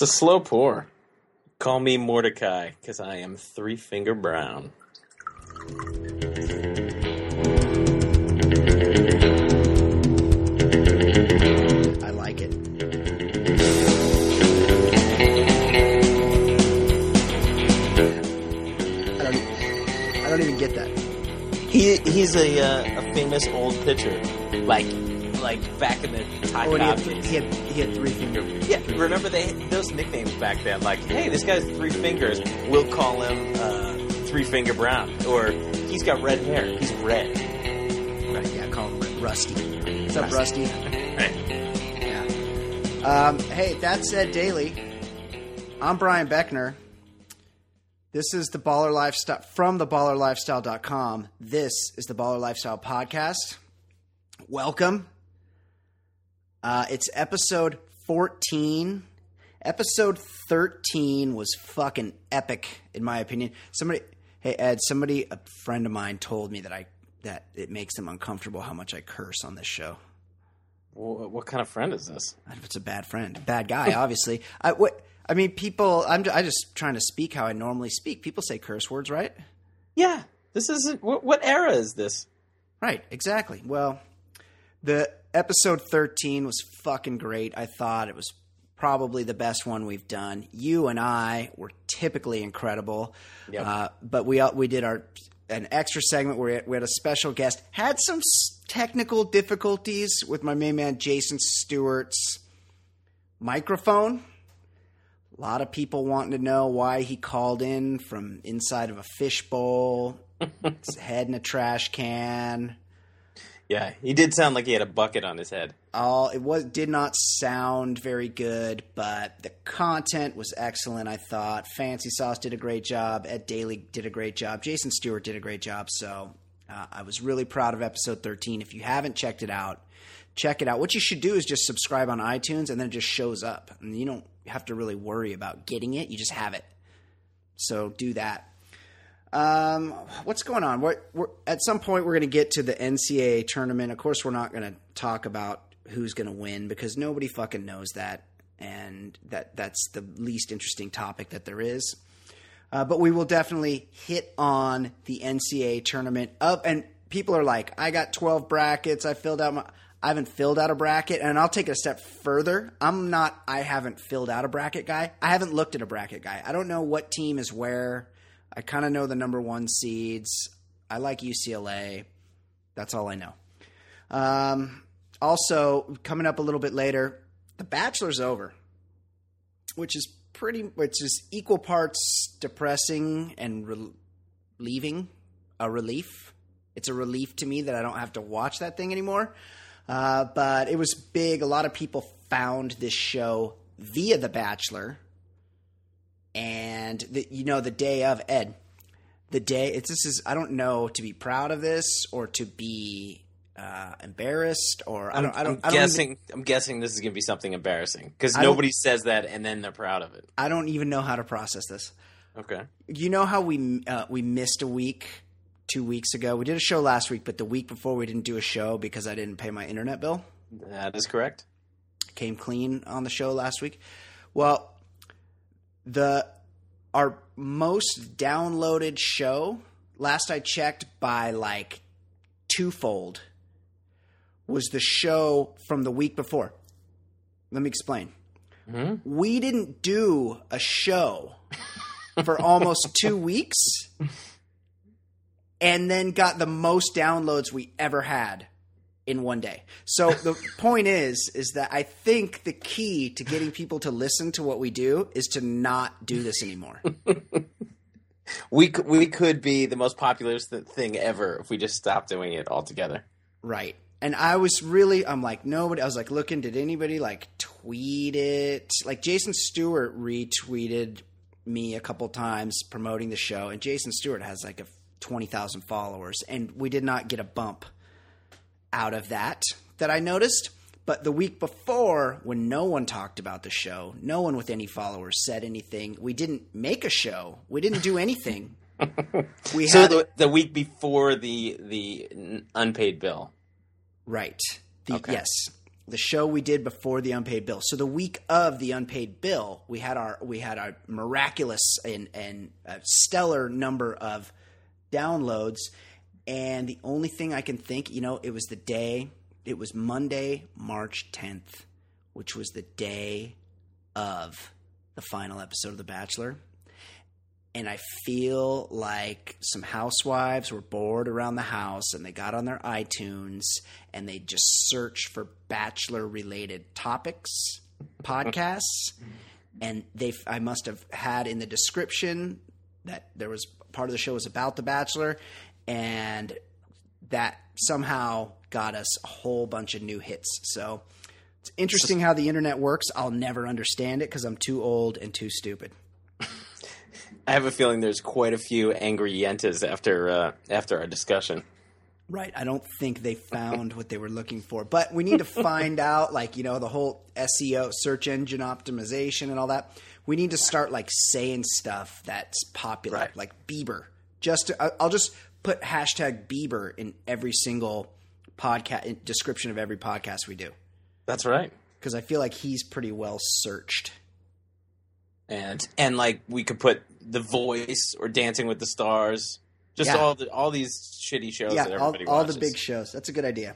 It's a slow pour. Call me Mordecai, because I am three finger brown. I like it. I don't. I don't even get that. He he's a uh, a famous old pitcher, like like back in the time. Oh, he had, days. he had he had three fingers. Yeah, remember they those nicknames back then? Like, hey, this guy's three fingers. We'll call him uh, Three Finger Brown, or he's got red hair. He's red. Right? Yeah, call him Rusty. What's up, Rusty. Rusty? Right. Yeah. Um, hey, that said, daily. I'm Brian Beckner. This is the Baller Lifestyle from the ballerlifestyle.com. This is the Baller Lifestyle podcast. Welcome. Uh, it's episode 14. Episode 13 was fucking epic, in my opinion. Somebody, hey Ed, somebody, a friend of mine told me that I that it makes them uncomfortable how much I curse on this show. Wh- What kind of friend is this? If it's a bad friend, bad guy, obviously. I what I mean, people. I'm I just trying to speak how I normally speak. People say curse words, right? Yeah, this isn't. What, what era is this? Right, exactly. Well, the episode 13 was fucking great. I thought it was probably the best one we've done. You and I were typically incredible, Yep. uh, but we we did our an extra segment where we had a special guest. Had some technical difficulties with my main man Jason Stewart's microphone. A lot of people wanting to know why he called in from inside of a fishbowl, his head in a trash can. Yeah, he did sound like he had a bucket on his head. Oh, it was did not sound very good, but the content was excellent. I thought Fancy Sauce did a great job. Ed Daly did a great job. Jason Stewart did a great job. So uh, I was really proud of episode 13. If you haven't checked it out, check it out. What you should do is just subscribe on iTunes, and then it just shows up, and you don't have to really worry about getting it. You just have it. So do that. Um, what's going on? We're, we're, at some point, we're going to get to the NCAA tournament. Of course, we're not going to talk about who's going to win because nobody fucking knows that, and that that's the least interesting topic that there is. Uh, but we will definitely hit on the NCAA tournament up, and people are like, "I got twelve brackets. I filled out my." I haven't filled out a bracket, and I'll take it a step further. I'm not. I haven't filled out a bracket guy. I haven't looked at a bracket guy. I don't know what team is where. I kind of know the number one seeds. I like UCLA. That's all I know. Um, also, coming up a little bit later, The Bachelor's over, which is pretty, which is equal parts depressing and relieving. A relief. It's a relief to me that I don't have to watch that thing anymore. Uh, but it was big. A lot of people found this show via The Bachelor and the, you know the day of Ed, the day it's this is I don't know to be proud of this or to be uh, embarrassed or I don't I don't I'm I don't guessing. even, I'm guessing this is going to be something embarrassing because nobody says that and then they're proud of it. I don't even know how to process this. Okay. You know how we uh, we missed a week two weeks ago. We did a show last week, but the week before we didn't do a show because I didn't pay my internet bill. That is correct. came clean on the show last week. Well, the our most downloaded show last I checked by like twofold was the show from the week before. Let me explain. Mm-hmm. We didn't do a show for almost 2 weeks and then got the most downloads we ever had in one day. So the point is is that I think the key to getting people to listen to what we do is to not do this anymore. We could, we could be the most popular thing ever if we just stopped doing it altogether. right. And I was really I'm like nobody I was like looking did anybody like tweet it? Like Jason Stewart retweeted me a couple times promoting the show and Jason Stewart has like a 20,000 followers and we did not get a bump out of that that I noticed. But the week before, when no one talked about the show, no one with any followers said anything. We didn't make a show. We didn't do anything. we So the, the week before the the unpaid bill. right. The, Okay. Yes, the show we did before the unpaid bill. So the week of the unpaid bill, we had our we had our miraculous and and uh, stellar number of downloads. And the only thing I can think, you know, it was the day. It was Monday, March 10th, which was the day of the final episode of The Bachelor. And I feel like some housewives were bored around the house and they got on their iTunes and they just searched for Bachelor related topics, podcasts. And they, I must have had in the description that there was part of the show was about The Bachelor. And that somehow got us a whole bunch of new hits. So it's interesting how the internet works. I'll never understand it because I'm too old and too stupid. I have a feeling there's quite a few angry yentas after uh, after our discussion. Right. I don't think they found what they were looking for, but we need to find out, like you know, the whole SEO, search engine optimization, and all that. We need to start like saying stuff that's popular, Right. like Bieber. Just to, I- I'll just put hashtag Bieber in every single podcast description of every podcast we do That's right. because I feel like he's pretty well searched. And and like we could put The Voice or Dancing with the Stars, just Yeah. all the, all these shitty shows yeah, all, all the big shows. That's a good idea.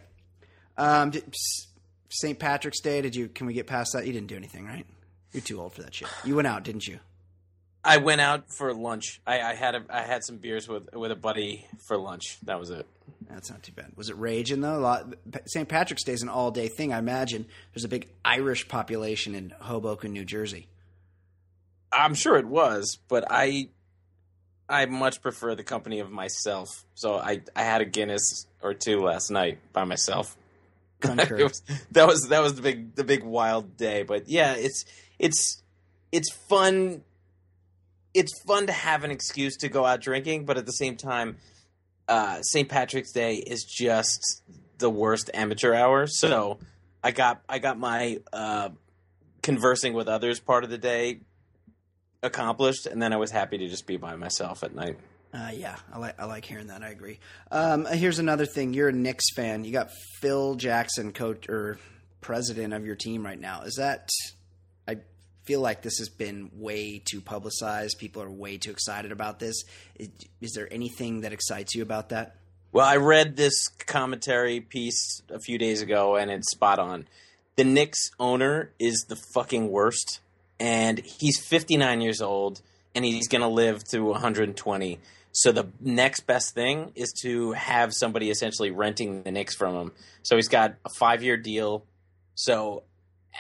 Um, St. Patrick's Day. Did you? Can we get past that? You didn't do anything, right? You're too old for that shit. You went out, didn't you? I went out for lunch. I, I had a, I had some beers with with a buddy for lunch. That was it. That's not too bad. Was it raging though? A lot. St. Patrick's Day is an all day thing. I imagine there's a big Irish population in Hoboken, New Jersey. I'm sure it was, but I I much prefer the company of myself. So I I had a Guinness or two last night by myself. Was- that was that was the big the big wild day. But yeah, it's it's it's fun. It's fun to have an excuse to go out drinking, but at the same time, uh, St. Patrick's Day is just the worst amateur hour. So I got I got my uh, conversing with others part of the day accomplished, and then I was happy to just be by myself at night. Uh, yeah, I like I like hearing that. I agree. Um, here's another thing. You're a Knicks fan. You got Phil Jackson, coach or president of your team right now. Is that? Feel like this has been way too publicized. People are way too excited about this. Is, is there anything that excites you about that? Well, I read this commentary piece a few days ago, and it's spot on. The Knicks owner is the fucking worst, and he's 59 years old, and he's going to live to 120. So the next best thing is to have somebody essentially renting the Knicks from him. So he's got a five year deal. So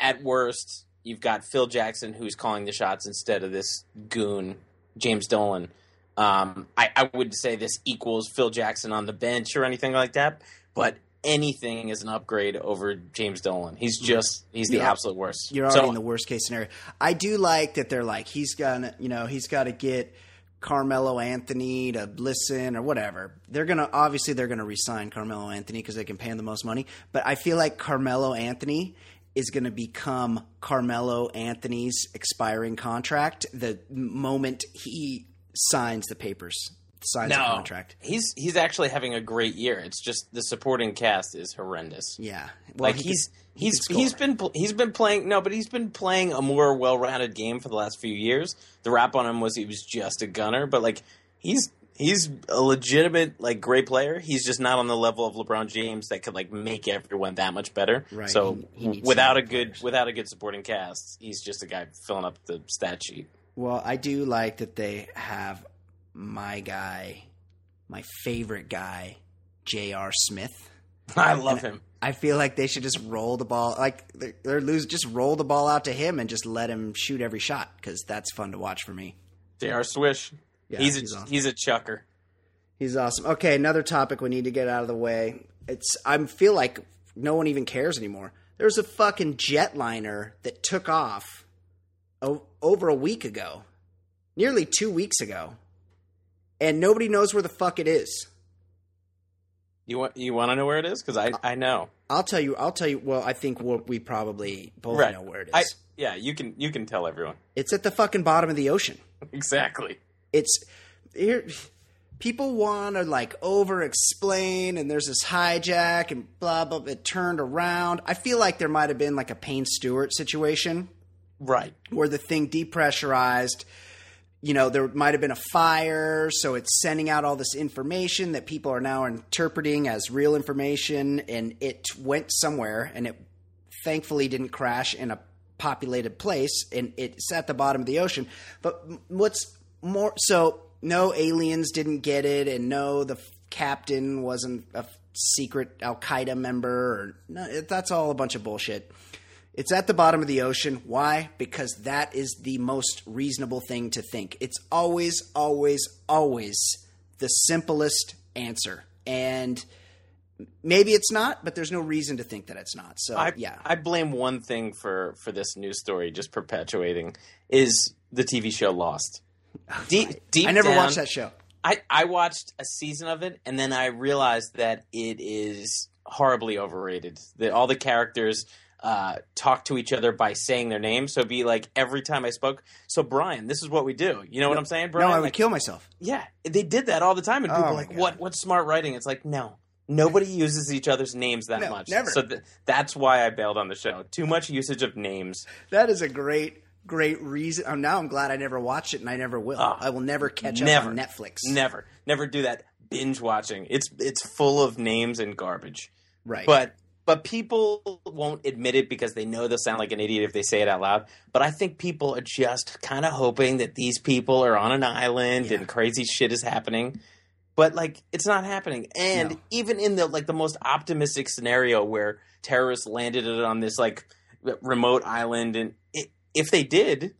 at worst, you've got Phil Jackson who's calling the shots instead of this goon, James Dolan. Um, I, I would say this equals Phil Jackson on the bench or anything like that, but anything is an upgrade over James Dolan. He's just he's the absolute worst. You're already So- in the worst case scenario. I do like that they're like he's gonna, you know, he's got to get Carmelo Anthony to listen or whatever. They're gonna obviously they're gonna resign Carmelo Anthony because they can pay him the most money. But I feel like Carmelo Anthony is going to become Carmelo Anthony's expiring contract the moment he signs the papers, signs the contract. He's he's actually having a great year. It's just the supporting cast is horrendous. Yeah, well, like he he's could- he he's he's been he's been playing no, but he's been playing a more well-rounded game for the last few years. The rap on him was he was just a gunner, but like he's he's a legitimate like great player. He's just not on the level of LeBron James that could like make everyone that much better. Right, So he- he without a good players. without a good supporting cast, he's just a guy filling up the stat sheet. Well, I do like that they have my guy, my favorite guy, J.R. Smith. I love him. I feel like they should just roll the ball, like they're, they're lose, just roll the ball out to him and just let him shoot every shot because that's fun to watch for me. J.R. Swish. Yeah, he's a he's awesome. he's a chucker. He's awesome. Okay, another topic we need to get out of the way. It's I feel like no one even cares anymore. There's a fucking jetliner that took off o- over a week ago, nearly two weeks ago, and nobody knows where the fuck it is. You want you want to know where it is? Because I I know. I'll tell you. I'll tell you. Well, I think we'll, we probably both Right. know where it is. I yeah. You can you can tell everyone it's at the fucking bottom of the ocean. exactly. It's here. people want to like over explain and there's this hijack and blah blah it turned around i feel like there might have been like a payne stewart situation Right. where the thing depressurized you know there might have been a fire so it's sending out all this information that people are now interpreting as real information and it went somewhere and it thankfully didn't crash in a populated place and it's at the bottom of the ocean but what's more so no aliens didn't get it and no the f- captain wasn't a f- secret al-qaeda member or no, it- that's all a bunch of bullshit it's at the bottom of the ocean. Why? Because that is the most reasonable thing to think. It's always, always, always the simplest answer. And maybe it's not, but there's no reason to think that it's not. So, I, yeah. I blame one thing for for this news story just perpetuating is the TV show Lost. Deep, deep I never down- watched that show. I, I watched a season of it and then I realized that it is horribly overrated. That all the characters uh, talk to each other by saying their names. So it'd be like every time I spoke, so Brian, this is what we do. You know what I'm saying, Brian? no, I would Like, kill myself. yeah, they did that all the time, and Oh people are like, God. "What? What's smart writing?" It's like, no, nobody uses each other's names that No, much. never. So th- that's why I bailed on the show. Too much usage of names. That is a great, great reason. Oh, now I'm glad I never watched it and I never will. Ah, I will never catch never. up on Netflix. Never, never do that. Binge watching. It's it's full of names and garbage. Right. But but people won't admit it because they know they'll sound like an idiot if they say it out loud. But I think people are just kind of hoping that these people are on an island Yeah. and crazy shit is happening. But like it's not happening. And No. even in the like the most optimistic scenario where terrorists landed it on this like remote island and i if they did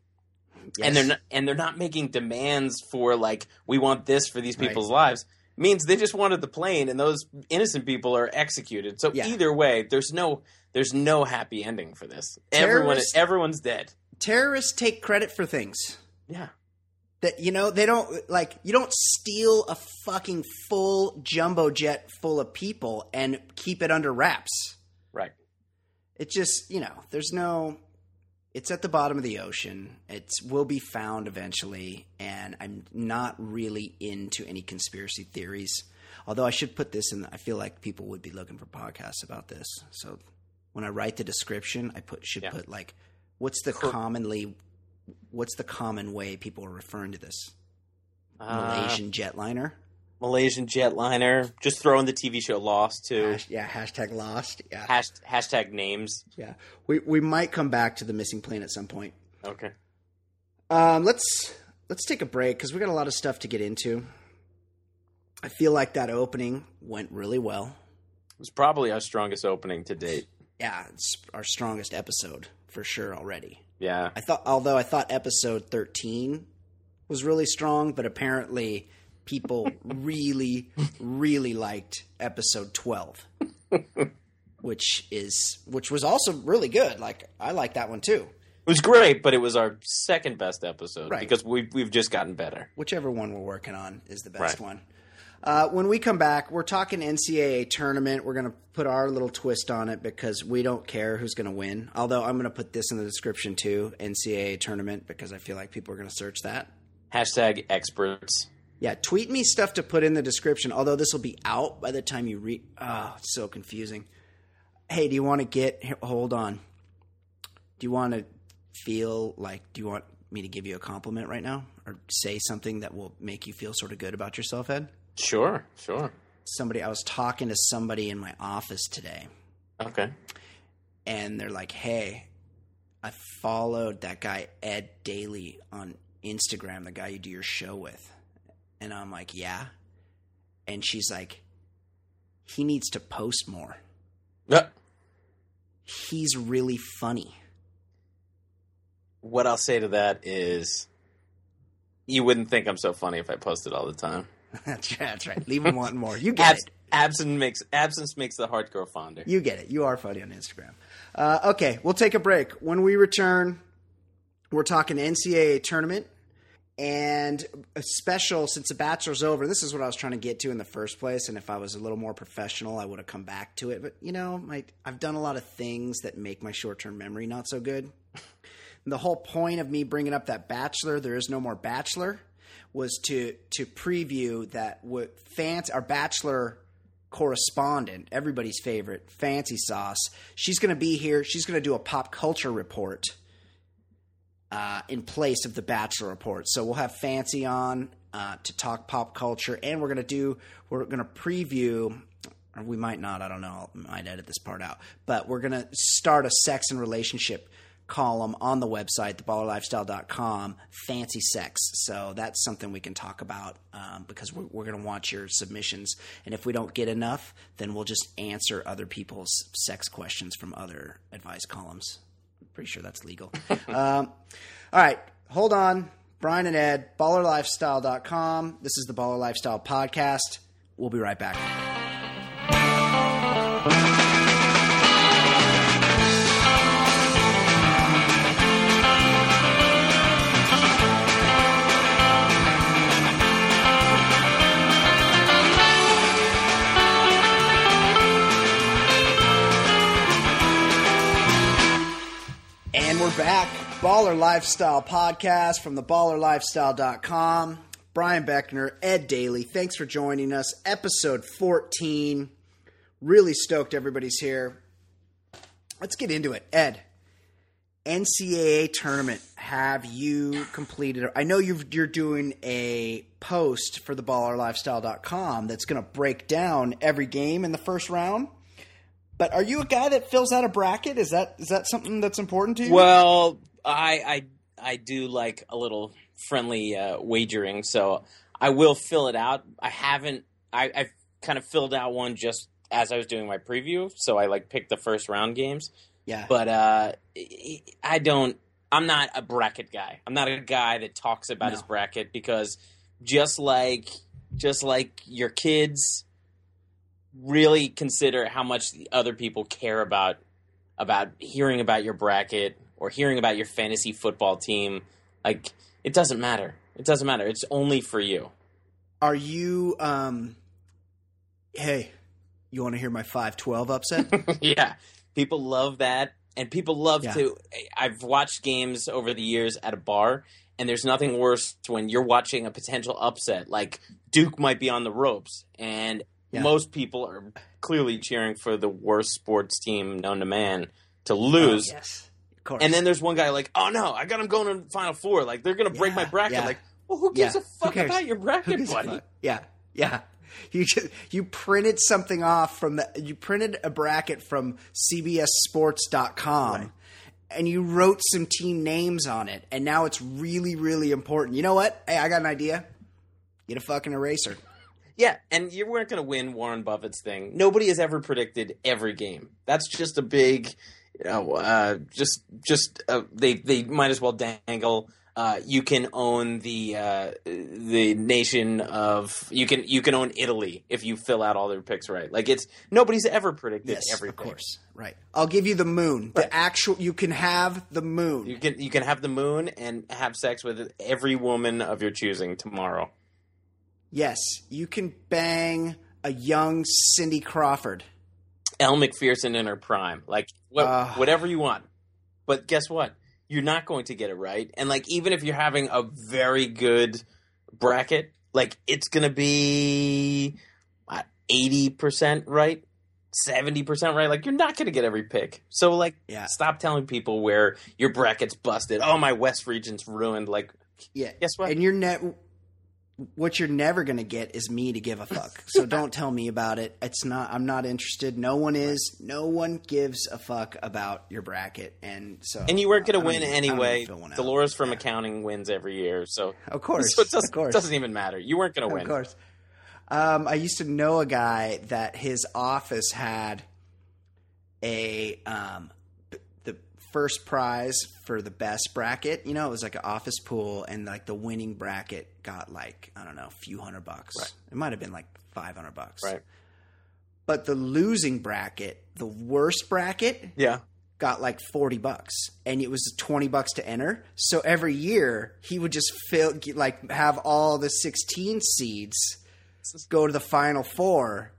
and they're not and they're not making demands for like we want this for these Right. people's lives means they just wanted the plane and those innocent people are executed. So Yeah. either way there's no there's no happy ending for this. Everyone everyone's dead. Terrorists take credit for things. yeah. That you know they don't like you don't steal a fucking full jumbo jet full of people and keep it under wraps. Right. It just you know there's no it's at the bottom of the ocean. It will be found eventually and i'm not really into any conspiracy theories. Although i should put this in i feel like people would be looking for podcasts about this. So when i write the description i put should Yeah. put like what's the Cor- commonly what's the common way people are referring to this? Uh, malaysian jetliner malaysian jetliner just throwing the tv show lost too. Hash- yeah hashtag lost yeah. Hash, hashtag names. Yeah. We, we might come back to the missing plane at some point. Okay. Um, let's let's take a break because we got a lot of stuff to get into. I feel like that opening went really well. it was probably our strongest opening to date. Yeah, it's our strongest episode for sure already. yeah. I thought, although I thought episode thirteen was really strong, but apparently people really, really liked episode twelve, which is which was also really good. Like I like that one too. it was great but it was our second best episode Right. because we've, we've just gotten better whichever one we're working on is the best Right. one. Uh, when we come back, we're talking NCAA tournament. We're going to put our little twist on it because we don't care who's going to win. Although I'm going to put this in the description too NCAA tournament because I feel like people are going to search that. hashtag experts Yeah, tweet me stuff to put in the description. Although this will be out by the time you read. Oh, it's so confusing. Hey, do you want to get? Hold on. Do you want to feel like? Do you want me to give you a compliment right now, or say something that will make you feel sort of good about yourself, Ed? sure sure Somebody, I was talking to somebody in my office today, okay and they're like, "Hey, I followed that guy Ed Daly on Instagram, the guy you do your show with," and I'm like, "Yeah," and she's like, "He needs to post more. Uh, He's really funny." what I'll say to that is, you wouldn't think I'm so funny if I posted all the time. that's right. That's right. Leave him wanting more. You get Abs- it. absence makes absence makes the heart grow fonder. You get it. You are funny on Instagram. Uh, okay, we'll take a break. When we return, we're talking NCAA tournament and a special since the bachelor's over. This is what I was trying to get to in the first place. And if I was a little more professional, I would have come back to it. But you know, my, I've done a lot of things that make my short term memory not so good. the whole point of me bringing up that bachelor, there is no more bachelor, was to to preview that what fans our bachelor correspondent, everybody's favorite, Fancy Sauce. She's going to be here. She's going to do a pop culture report uh, in place of the Bachelor report. So we'll have Fancy on uh, to talk pop culture, and we're going to do we're going to preview. Or we might not. I don't know. I might edit this part out. But we're going to start a sex and relationship column on the website, theballerlifestyle.com, fancy sex. So that's something we can talk about um, because we're, we're going to want your submissions. And if we don't get enough, then we'll just answer other people's sex questions from other advice columns. Pretty sure that's legal. um, all right, hold on. Brian and Ed, ballerlifestyle.com. This is the Baller Lifestyle Podcast. We'll be right back. Back. Baller Lifestyle Podcast from the ballerlifestyle.com. Brian Beckner, Ed Daly, thanks for joining us. Episode 14. Really stoked everybody's here. Let's get into it. Ed, NCAA tournament, have you completed? I know you are doing a post for the ballerlifestyle.com that's going to break down every game in the first round. But are you a guy that fills out a bracket? Is that is that something that's important to you? Well, I I I do like a little friendly uh, wagering, so I will fill it out. I haven't. I, I've kind of filled out one just as I was doing my preview, so I like picked the first round games. Yeah. But uh, I don't. I'm not a bracket guy. I'm not a guy that talks about No. his bracket because just like just like your kids really consider how much the other people care about about hearing about your bracket or hearing about your fantasy football team. Like it doesn't matter. It doesn't matter. It's only for you. Are you um hey, you want to hear my 512 upset? yeah. People love that. And people love Yeah. to i've watched games over the years at a bar and there's nothing worse when you're watching a potential upset. Like duke might be on the ropes and Yeah. most people are clearly cheering for the worst sports team known to man to lose Oh, yes. Of course. And then there's one guy like, oh no, I got him going to the final four. Like they're gonna break Yeah, my bracket. yeah. Like, well, who gives a fuck about your bracket, buddy? Yeah. Yeah. You just, you printed something off from the you printed a bracket from cbssports.com Right. and you wrote some team names on it and now it's really really important. You know what? Hey, I got an idea. Get a fucking eraser. Yeah, and you weren't gonna win Warren Buffett's thing. Nobody has ever predicted every game. That's just a big, you know, uh, just just uh, they they might as well dangle. Uh, you can own the uh, the nation of you can you can own Italy if you fill out all their picks right. Like it's nobody's ever predicted Yes, everything. of course. Right. I'll give you the moon. Right. The actual you can have the moon. You can you can have the moon and have sex with every woman of your choosing tomorrow. Yes, you can bang a young Cindy Crawford. Elle Macpherson in her prime, like what, Ah. whatever you want. But guess what? You're not going to get it right. And like even if you're having a very good bracket, like it's gonna be eighty percent right, seventy percent right. Like you're not gonna get every pick. So like, Yeah. stop telling people where your bracket's busted. Oh, my West region's ruined. Like, Yeah. guess what? And you're ne- what you're never going to get is me to give a fuck. So don't tell me about it. It's not I'm not interested. No one is. No one gives a fuck about your bracket. And so and you weren't going to win even- I don't even anyway. out. Dolores from Yeah. accounting wins every year, so Of course. so it doesn't, of course. doesn't even matter. You weren't going to win. Of course. Um, I used to know a guy that his office had a um, first prize for the best bracket. You know, it was like an office pool, and like the winning bracket got like I don't know, a few hundred bucks. Right. It might have been like five hundred bucks. Right? But the losing bracket, the worst bracket, Yeah. got like 40 bucks and it was 20 bucks to enter so every year he would just fill like have all the 16 seeds go to the final four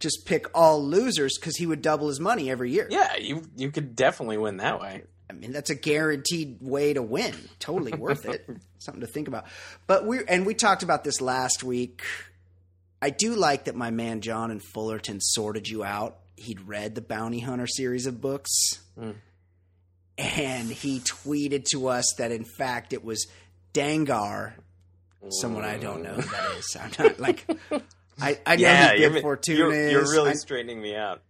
just pick all losers because he would double his money every year Yeah, you you could definitely win that way. I mean, that's a guaranteed way to win. Totally worth it. Something to think about. But we and we talked about this last week. I do like that my man John and Fullerton sorted you out. He'd read the Bounty Hunter series of books, Mm. and he tweeted to us that in fact it was Dengar, someone I don't know who that is. I'm not like I, I know yeah, who you're, Bib you're, you're really I- straightening me out.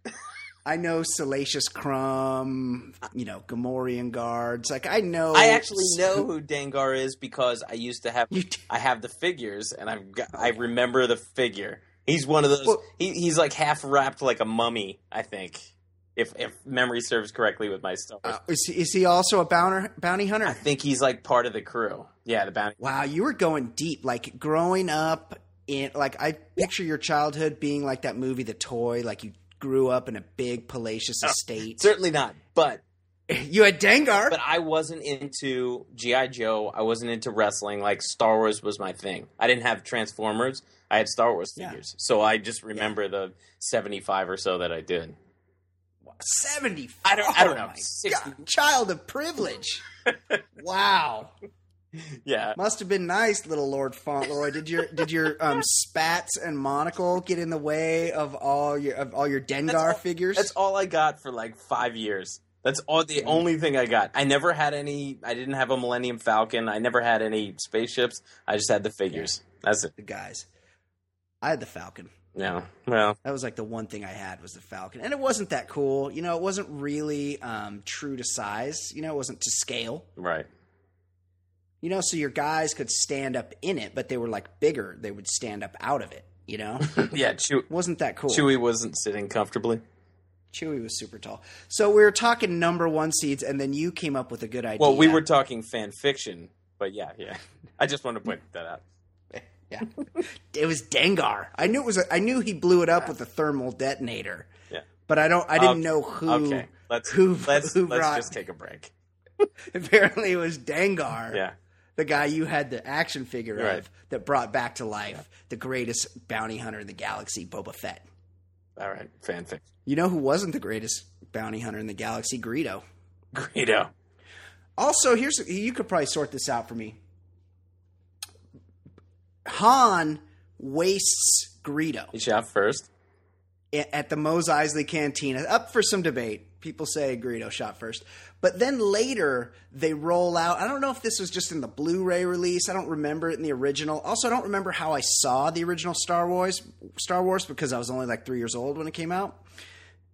I know Salacious Crumb, you know, Gamorrean guards. Like I know. I actually know who Dengar is because I used to have I have the figures and I've got, I remember the figure. He's one of those. Well- he, he's like half wrapped like a mummy. I think, if if memory serves correctly with my stuff. Uh, is, he, is he also a bounty bounty hunter? I think he's like part of the crew. Yeah, the bounty. Wow, you were going deep. Like growing up in, like I picture your childhood being like that movie, The Toy. Like you grew up in a big palatial oh, estate. Certainly not, but You had Dengar. but I wasn't into GI Joe. I wasn't into wrestling. Like Star Wars was my thing. I didn't have Transformers. I had Star Wars Yeah. figures. So I just remember the seventy five or so that I did. Seventy. I don't- I don't oh know, my God, child of privilege. wow, Yeah. must have been nice, little Lord Fauntleroy. Did your did your um, spats and monocle get in the way of all your of all your Dengar all- figures? That's all I got for like five years. That's all the only thing I got. I never had any. I didn't have a Millennium Falcon. I never had any spaceships. I just had the figures. That's it. the guys. I had the Falcon. Yeah. Well, That was like the one thing I had was the Falcon, and it wasn't that cool. You know, it wasn't really um, true to size. You know, it wasn't to scale. right. You know, so your guys could stand up in it, but they were like bigger. They would stand up out of it. You know, yeah. Chew- wasn't that cool? Chewie wasn't sitting comfortably. Chewie was super tall. So we were talking number one seeds, and then you came up with a good idea. Well, we were talking fan fiction, but yeah, yeah. I just want to point that out. yeah, it was Dengar. I knew it was. A, I knew he blew it up with a thermal detonator, Yeah. but I don't. I didn't Okay. know who. Okay. Let's who let's who let's brought- just take a break. Apparently, it was Dengar. Yeah. The guy you had the action figure Right. of that brought back to life the greatest bounty hunter in the galaxy, Boba Fett. All right. Fan fiction. You know who wasn't the greatest bounty hunter in the galaxy? Greedo. Greedo. Also, here's you could probably sort this out for me. Han wastes Greedo He shot first. at the Mos Eisley Cantina. Up for some debate. People say Greedo shot first. But then later, they roll out. I don't know if this was just in the Blu ray release. I don't remember it in the original. Also, I don't remember how I saw the original Star Wars, Star Wars because I was only like three years old when it came out.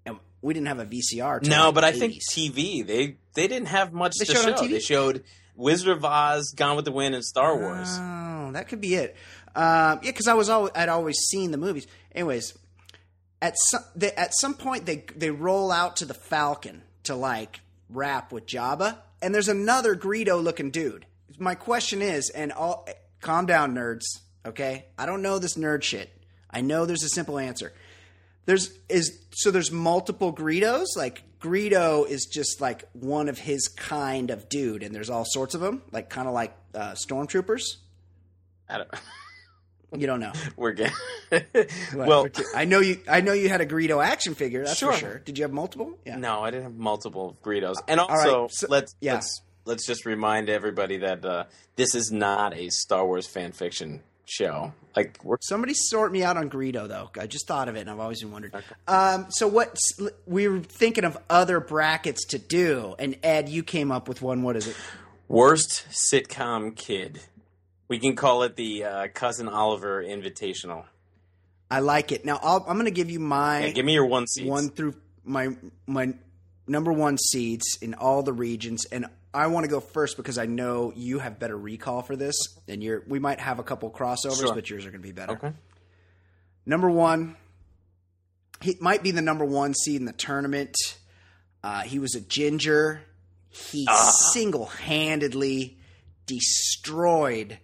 And we didn't have a VCR. No, like but I think TV they they didn't have much They to showed show. They showed Wizard of Oz, Gone with the Wind, and Star Wars. Oh, that could be it. Um, yeah, because I was always, I'd always seen the movies. Anyways, at some they, at some point they they roll out to the Falcon to like rap with Jabba, and there's another Greedo looking dude. My question is, and all calm down, nerds. Okay, I don't know this nerd shit. I know there's a simple answer. There's is so there's multiple Greedos. Like Greedo is just like one of his kind of dude, and there's all sorts of them, like kind of like uh, stormtroopers. I don't, You don't know. we're getting well. I know you. I know you had a Greedo action figure. That's Sure. for sure. Did you have multiple? Yeah. No, I didn't have multiple Greedos. And right, also, so- let's yeah. let's let's just remind everybody that uh, this is not a Star Wars fan fiction show. Like we're Somebody sort me out on Greedo though. I just thought of it, and I've always been wondering. Um, so what? We were thinking of other brackets to do, and Ed, you came up with one. What is it? worst sitcom kid. We can call it the uh, cousin Oliver Invitational. I like it. Now I'll, I'm going to give you my Yeah, give me your one seed. one through my my number one seeds in all the regions, and I want to go first because I know you have better recall for this, and you're. We might have a couple crossovers, Sure. but yours are going to be better. Okay. Number one, he might be the number one seed in the tournament. Uh, he was a ginger. He Ah. single handedly destroyed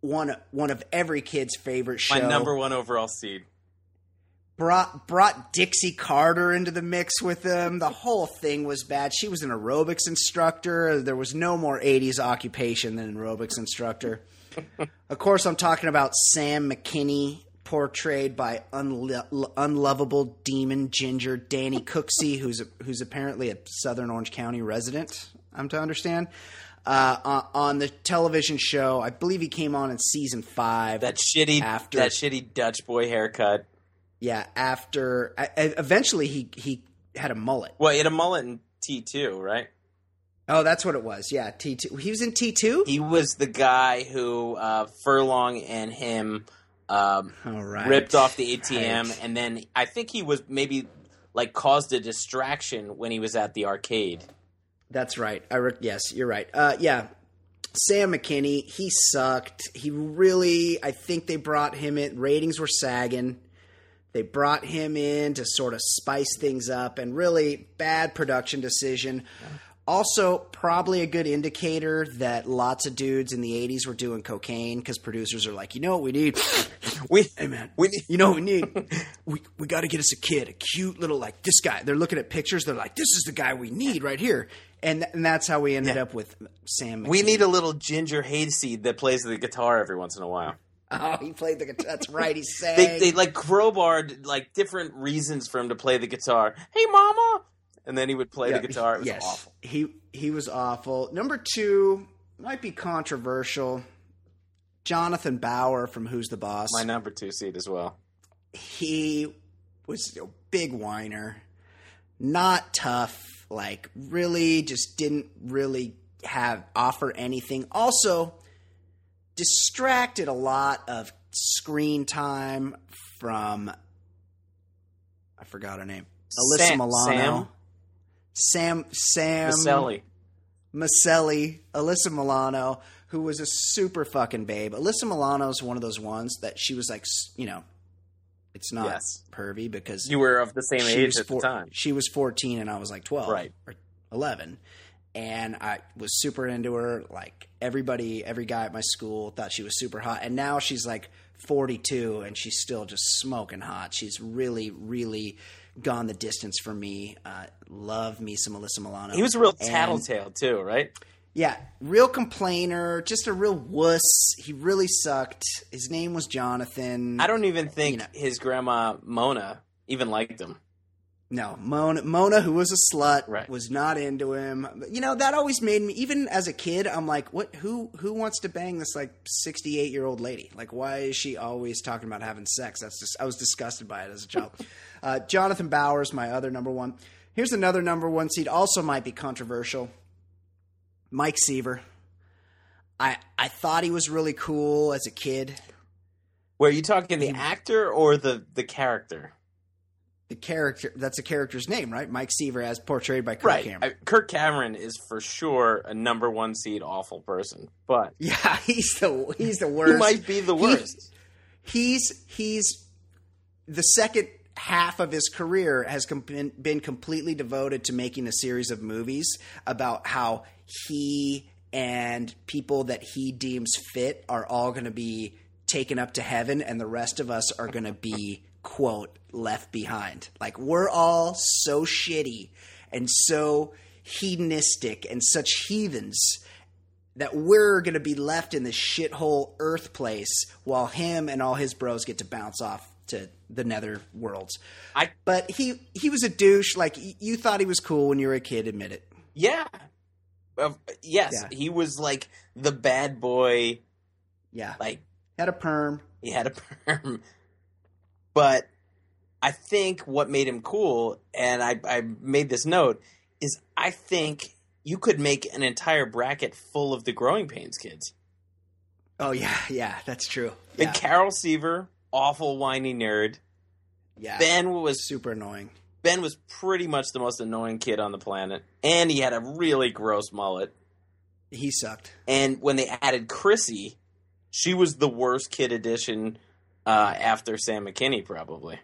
one one of every kid's favorite show My number one overall seed. brought brought Dixie Carter into the mix with them. The whole thing was bad. She was an aerobics instructor. There was no more 80s occupation than an aerobics instructor. of course, I'm talking about Sam McKinney, portrayed by unlo- unlovable demon ginger Danny Cooksey, who's a, who's apparently a Southern Orange County resident. I'm to understand. Uh, on, the television show, I believe he came on in season five. That shitty, After- that shitty Dutch boy haircut. yeah, after I, I- eventually he he had a mullet. Well, he had a mullet in T two, right? Oh, that's what it was. Yeah, T two. He was in T two. He was the guy who uh, Furlong and him um, right. ripped off the ATM, Right. and then I think he was maybe like caused a distraction when he was at the arcade. That's right. I re- yes, you're right. Uh, yeah, Sam McKinney. He sucked. He really. I think they brought him in. Ratings were sagging. They brought him in to sort of spice things up, and really bad production decision. Also, probably a good indicator that lots of dudes in the '80s were doing cocaine because producers are like, you know what we need? We, Hey man, we need- you know what we need? we we got to get us a kid, a cute little like this guy. They're looking at pictures. They're like, this is the guy we need right here. And, and that's how we ended Yeah. up with Sam. we need a little ginger hayseed that plays the guitar every once in a while. Oh, he played the guitar. That's right. He sang. They, they like crowbarred like different reasons for him to play the guitar. Hey, mama, and then he would play Yeah, the guitar. It was yes, awful. he he was awful. Number two might be controversial. Jonathan Bower from Who's the Boss. My number two seed as well. he was a big whiner, not tough, like really just didn't really have offer anything. Also distracted a lot of screen time from I forgot her name. Alyssa Sam- Milano. Sam Sam Sam Micelli. Micelli, Alyssa Milano, who was a super fucking babe. Alyssa Milano is one of those ones that she was like, you know, it's not Yes. pervy because You were of the same age at four- the time. She was 14 and I was like 12 Right. or 11. And I was super into her. Like everybody, every guy at my school thought she was super hot. And now she's like 42 and she's still just smoking hot. She's really, really gone the distance for me. Uh, love me some Alyssa Milano. He was a real And- tattletale too, right? yeah, real complainer, just a real wuss. He really sucked. His name was Jonathan. I don't even think You know. his grandma Mona even liked him. No, Mona, Mona, who was a slut, Right. was not into him. You know that always made me. Even as a kid, I'm like, what? Who? Who wants to bang this like 68 year old lady? Like, why is she always talking about having sex? That's just. I was disgusted by it as a child. uh, Jonathan Bowers, my other number one. Here's another number one seed. Also, might be controversial. Mike Seaver. I I thought he was really cool as a kid. Were you talking the actor or the the character? The character that's a character's name, right? Mike Seaver, as portrayed by Kirk Cameron. I, Kirk Cameron is for sure a number one seed awful person, but Yeah, he's the he's the he worst. might be the He- worst. he's he's the second half of his career has com- been, completely devoted to making a series of movies about how he and people that he deems fit are all going to be taken up to heaven and the rest of us are going to be quote left behind. Like we're all so shitty and so hedonistic and such heathens that we're going to be left in this shithole Earth place while him and all his bros get to bounce off to the nether worlds. I But he he was a douche. Like you thought he was cool when you were a kid. Admit it. yeah, Uh, yes, Yeah. he was like the bad boy. Yeah, Like had a perm. he had a perm, but I think what made him cool, and I I made this note, is I think you could make an entire bracket full of the Growing Pains kids. Oh yeah, yeah, that's true. Yeah, Carol Seaver, awful whiny nerd. yeah. Ben was super annoying. Ben was pretty much the most annoying kid on the planet, and he had a really gross mullet. He sucked. And when they added Chrissy, she was the worst kid addition uh, after Sam McKinney, probably.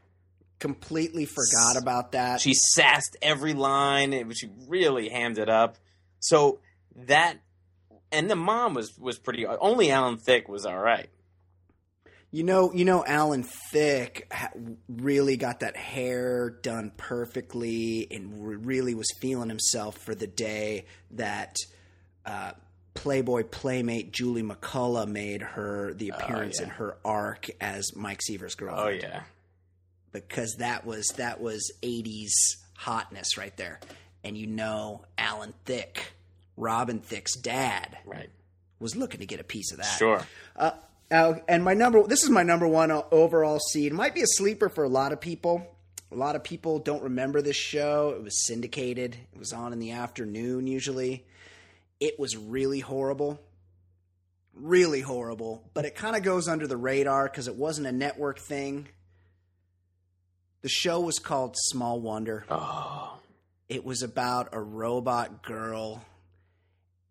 Completely forgot about that. She sassed every line, she really hammed it up. So that, and the mom was was pretty. Only Alan Thicke was all right. You know, you know, Alan Thicke ha- really got that hair done perfectly, and re- really was feeling himself for the day that uh, Playboy playmate Julie McCullough made her the appearance Oh, yeah. in her arc as Mike Seaver's girlfriend. Oh yeah. because that was that was 80s hotness right there. And you know Alan Thicke, Robin Thicke's dad, Right. was looking to get a piece of that. Sure. Uh, uh, and my number this is my number one overall seed. Might be a sleeper for a lot of people. A lot of people don't remember this show. It was syndicated. It was on in the afternoon usually. It was really horrible. Really horrible, but it kind of goes under the radar because it wasn't a network thing. The show was called Small Wonder. Oh. It was about a robot girl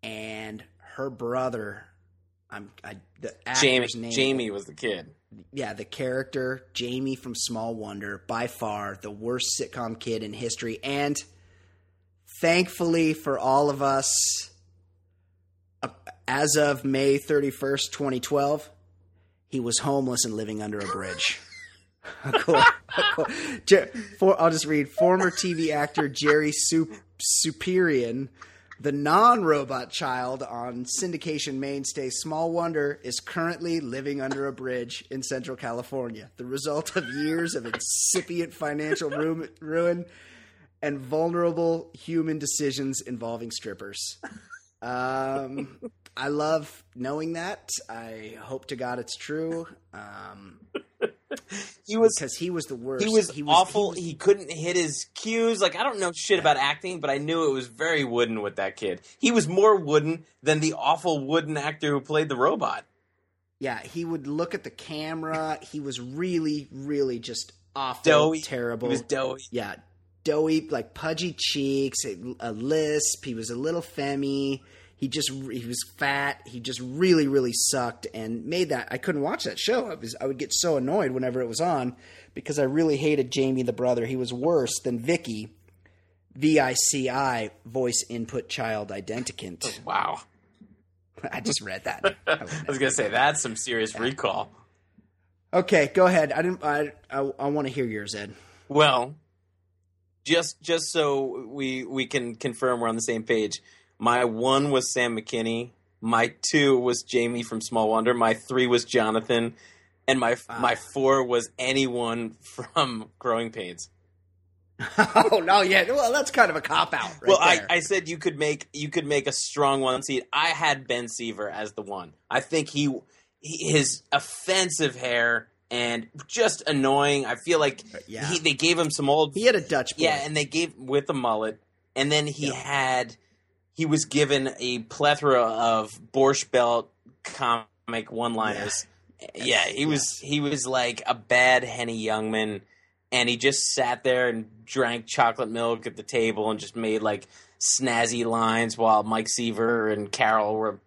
and her brother. I'm I, the Jamie. name. Jamie was the kid. Yeah, the character Jamie from Small Wonder, by far the worst sitcom kid in history, and thankfully for all of us, uh, as of May thirty first, twenty twelve, he was homeless and living under a bridge. Cool. Cool. Jer- for, I'll just read. Former TV actor Jerry Sup- Supiran, the non-robot child on syndication mainstay Small Wonder, is currently living under a bridge in Central California. The result of years of incipient financial ru- ruin and vulnerable human decisions involving strippers. Um, I love knowing that. I hope to God it's true. Um, He was because he was the worst. he was, he awful. he He, couldn't hit his cues. Like I don't know shit about acting, but I knew it was very wooden with that kid. He was more wooden than the awful wooden actor who played the robot. yeah, he would look at the camera. He was really, really just awful, Doughy. terrible. He was doughy. yeah, doughy, like pudgy cheeks, a, a lisp. He was a little femmy. He just he was fat. He just really really sucked and made that I couldn't watch that show. I was I would get so annoyed whenever it was on because I really hated Jamie the brother. He was worse than Vicky, V I C I voice input child identicant. Oh, wow. I just read that. I I was gonna say that's some serious recall. Okay, go ahead. I didn't. I I, I want to hear yours, Ed. Well, just just so we we can confirm we're on the same page. My one was Sam McKinney. My two was Jamie from Small Wonder. My three was Jonathan, and my Ah. my four was anyone from Growing Pains. oh no, yeah. Well, that's kind of a cop out. Right well, I. I said you could make you could make a strong one seed. I had Ben Seaver as the one. I think he, he his offensive hair and just annoying. I feel like yeah. he, they gave him some old he had a Dutch boy. Yeah, and they gave with a mullet, and then he Yeah. had he was given a plethora of Borscht Belt comic one-liners. Yeah, he was he was like a bad Henny Youngman, and he just sat there and drank chocolate milk at the table and just made like snazzy lines while Mike Seaver and Carol were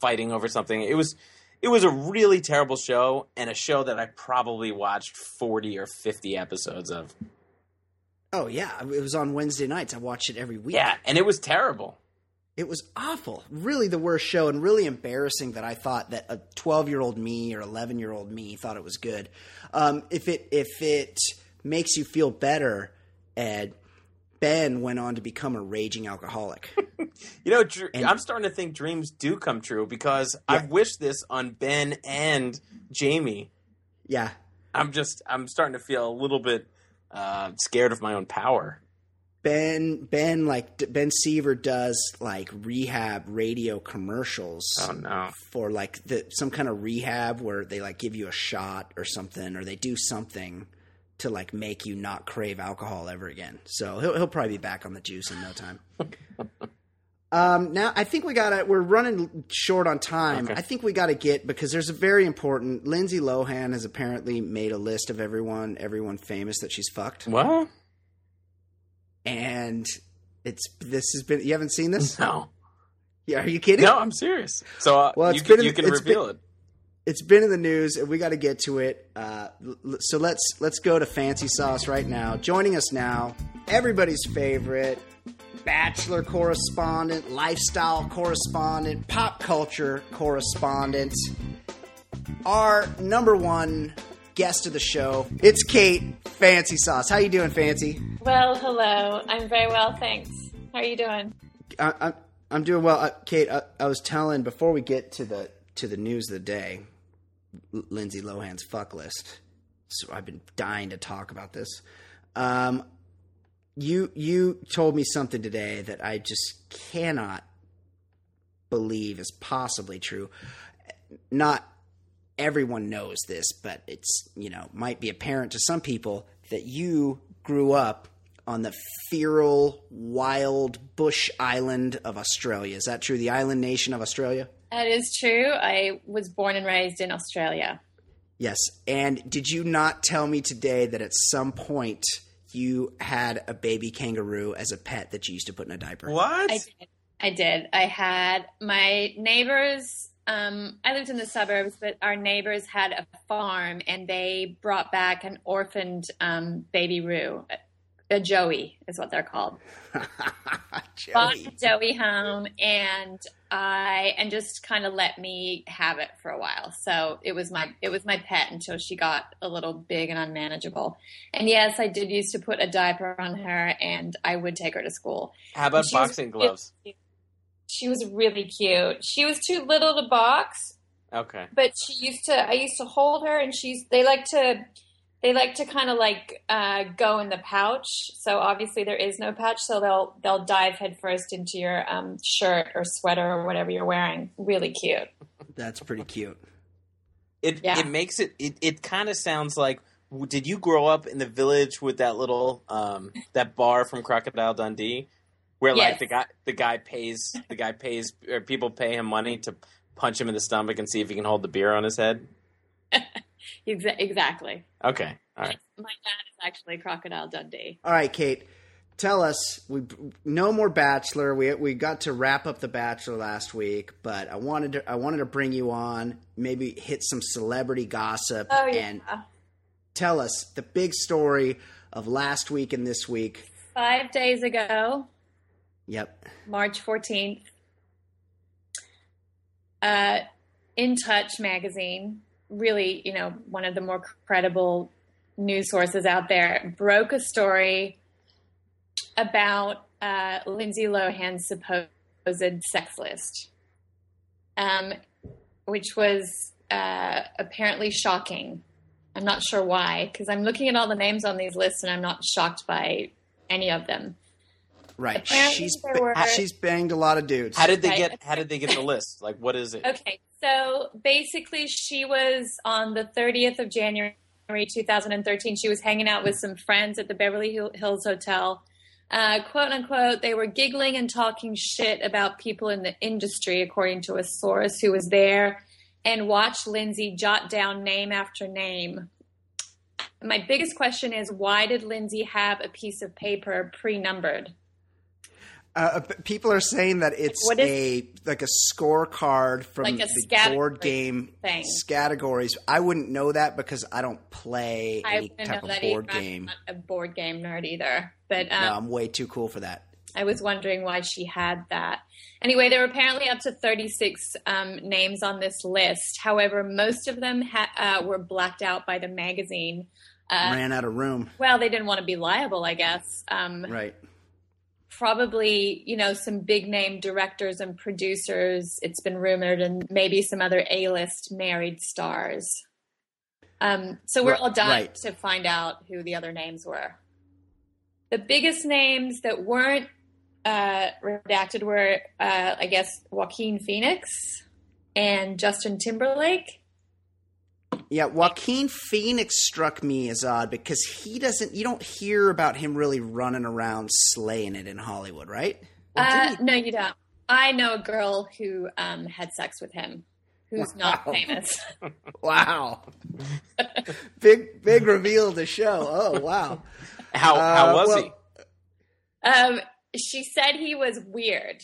fighting over something. It was it was a really terrible show and a show that I probably watched 40 or 50 episodes of. oh yeah, it was on Wednesday nights. I watched it every week. Yeah, and it was terrible. It was awful. Really the worst show and really embarrassing that I thought that a 12-year-old me or 11-year-old me thought it was good. Um, if it if it makes you feel better, Ed, Ben went on to become a raging alcoholic. You know, dr- And- I'm starting to think dreams do come true because Yeah. I've wished this on Ben and Jamie. yeah. I'm just I'm starting to feel a little bit uh, scared of my own power. Ben Ben like Ben Seaver does like rehab radio commercials Oh no! for like the some kind of rehab where they like give you a shot or something or they do something to like make you not crave alcohol ever again. So he'll he'll probably be back on the juice in no time. um, now I think we got to we're running short on time. Okay. I think we got to get because there's a very important Lindsay Lohan has apparently made a list of everyone everyone famous that she's fucked What? And it's this has been you haven't seen this? No, yeah are you kidding? No, I'm serious. So uh, Well, you it's can, been- you can it's reveal been- it. it's been in the news and we got to get to it. Uh, l- so let's let's go to fancy sauce right now. Joining us now everybody's favorite bachelor correspondent lifestyle correspondent pop culture correspondent our number one guest of the show it's kate fancy sauce how you doing fancy Well, hello. I'm very well, thanks. How are you doing? I, I, I'm doing well, uh, Kate. I, I was telling before we get to the to the news of the day, Lindsay Lohan's fuck list. So I've been dying to talk about this. Um, you you told me something today that I just cannot believe is possibly true. Not everyone knows this, but it's you know might be apparent to some people that you grew up on the feral, wild bush island of Australia. Is that true? The island nation of Australia? That is true. I was born and raised in Australia. Yes. And did you not tell me today that at some point you had a baby kangaroo as a pet that you used to put in a diaper? What? I did. I did. I had my neighbors. Um, I lived in the suburbs, but our neighbors had a farm, and they brought back an orphaned um, baby roo, a Joey is what they're called. Brought Joey. Joey home, and I and just kind of let me have it for a while. So it was my it was my pet until she got a little big and unmanageable. And yes, I did used to put a diaper on her, and I would take her to school. How about She was boxing gloves? cute. She was really cute. She was too little to box, Okay. but she used to. I used to hold her, and she's. They like to. They like to kind of like uh, go in the pouch. So obviously there is no pouch, so they'll they'll dive headfirst into your um, shirt or sweater or whatever you're wearing. Really cute. That's pretty cute. It Yeah. it makes it it, it kind of sounds like did you grow up in the village with that little um that bar from Crocodile Dundee where like Yes. the guy the guy pays the guy pays or people pay him money to punch him in the stomach and see if he can hold the beer on his head? Exactly. Okay. All right. My dad is actually Crocodile Dundee. All right, Kate. Tell us. We no more Bachelor. We we got to wrap up the Bachelor last week, but I wanted to I wanted to bring you on. Maybe hit some celebrity gossip Oh yeah. and tell us the big story of last week and this week. Five days ago, Yep. March 14th, uh, In Touch magazine, really, you know, one of the more credible news sources out there, broke a story about uh, Lindsay Lohan's supposed sex list, um, which was uh, apparently shocking. I'm not sure why, because I'm looking at all the names on these lists and I'm not shocked by any of them. Right. Apparently she's there were- she's banged a lot of dudes. How did they Right. get how did they get the list? Like what is it? Okay, so basically, she was on the 30th of January 2013. She was hanging out with some friends at the Beverly Hills Hotel. Uh, quote unquote, they were giggling and talking shit about people in the industry, according to a source who was there and watched Lindsay jot down name after name. My biggest question is why did Lindsay have a piece of paper pre numbered? Uh, people are saying that it's is- a like a scorecard from Like a the board game thing. categories. I wouldn't know that because I don't play I any type of board either. game. I'm not a board game nerd either. But um, no, I'm way too cool for that. I was wondering why she had that. Anyway, there were apparently up to 36 um, names on this list. However, most of them ha- uh, were blacked out by the magazine. Uh, Ran out of room. well, they didn't want to be liable, I guess. Um, Right. Probably, you know, some big name directors and producers, it's been rumored, and maybe some other A list married stars. Um, so we're Right, all dying right. to find out who the other names were. The biggest names that weren't uh, redacted were, uh, I guess, Joaquin Phoenix and Justin Timberlake. Yeah, Joaquin Phoenix struck me as odd because he doesn't. You don't hear about him really running around slaying it in Hollywood, right? Uh, no, you don't. I know a girl who um, had sex with him, who's not famous. Wow, big big reveal to show. Oh wow, How Uh, how was well- he? Um, she said he was weird.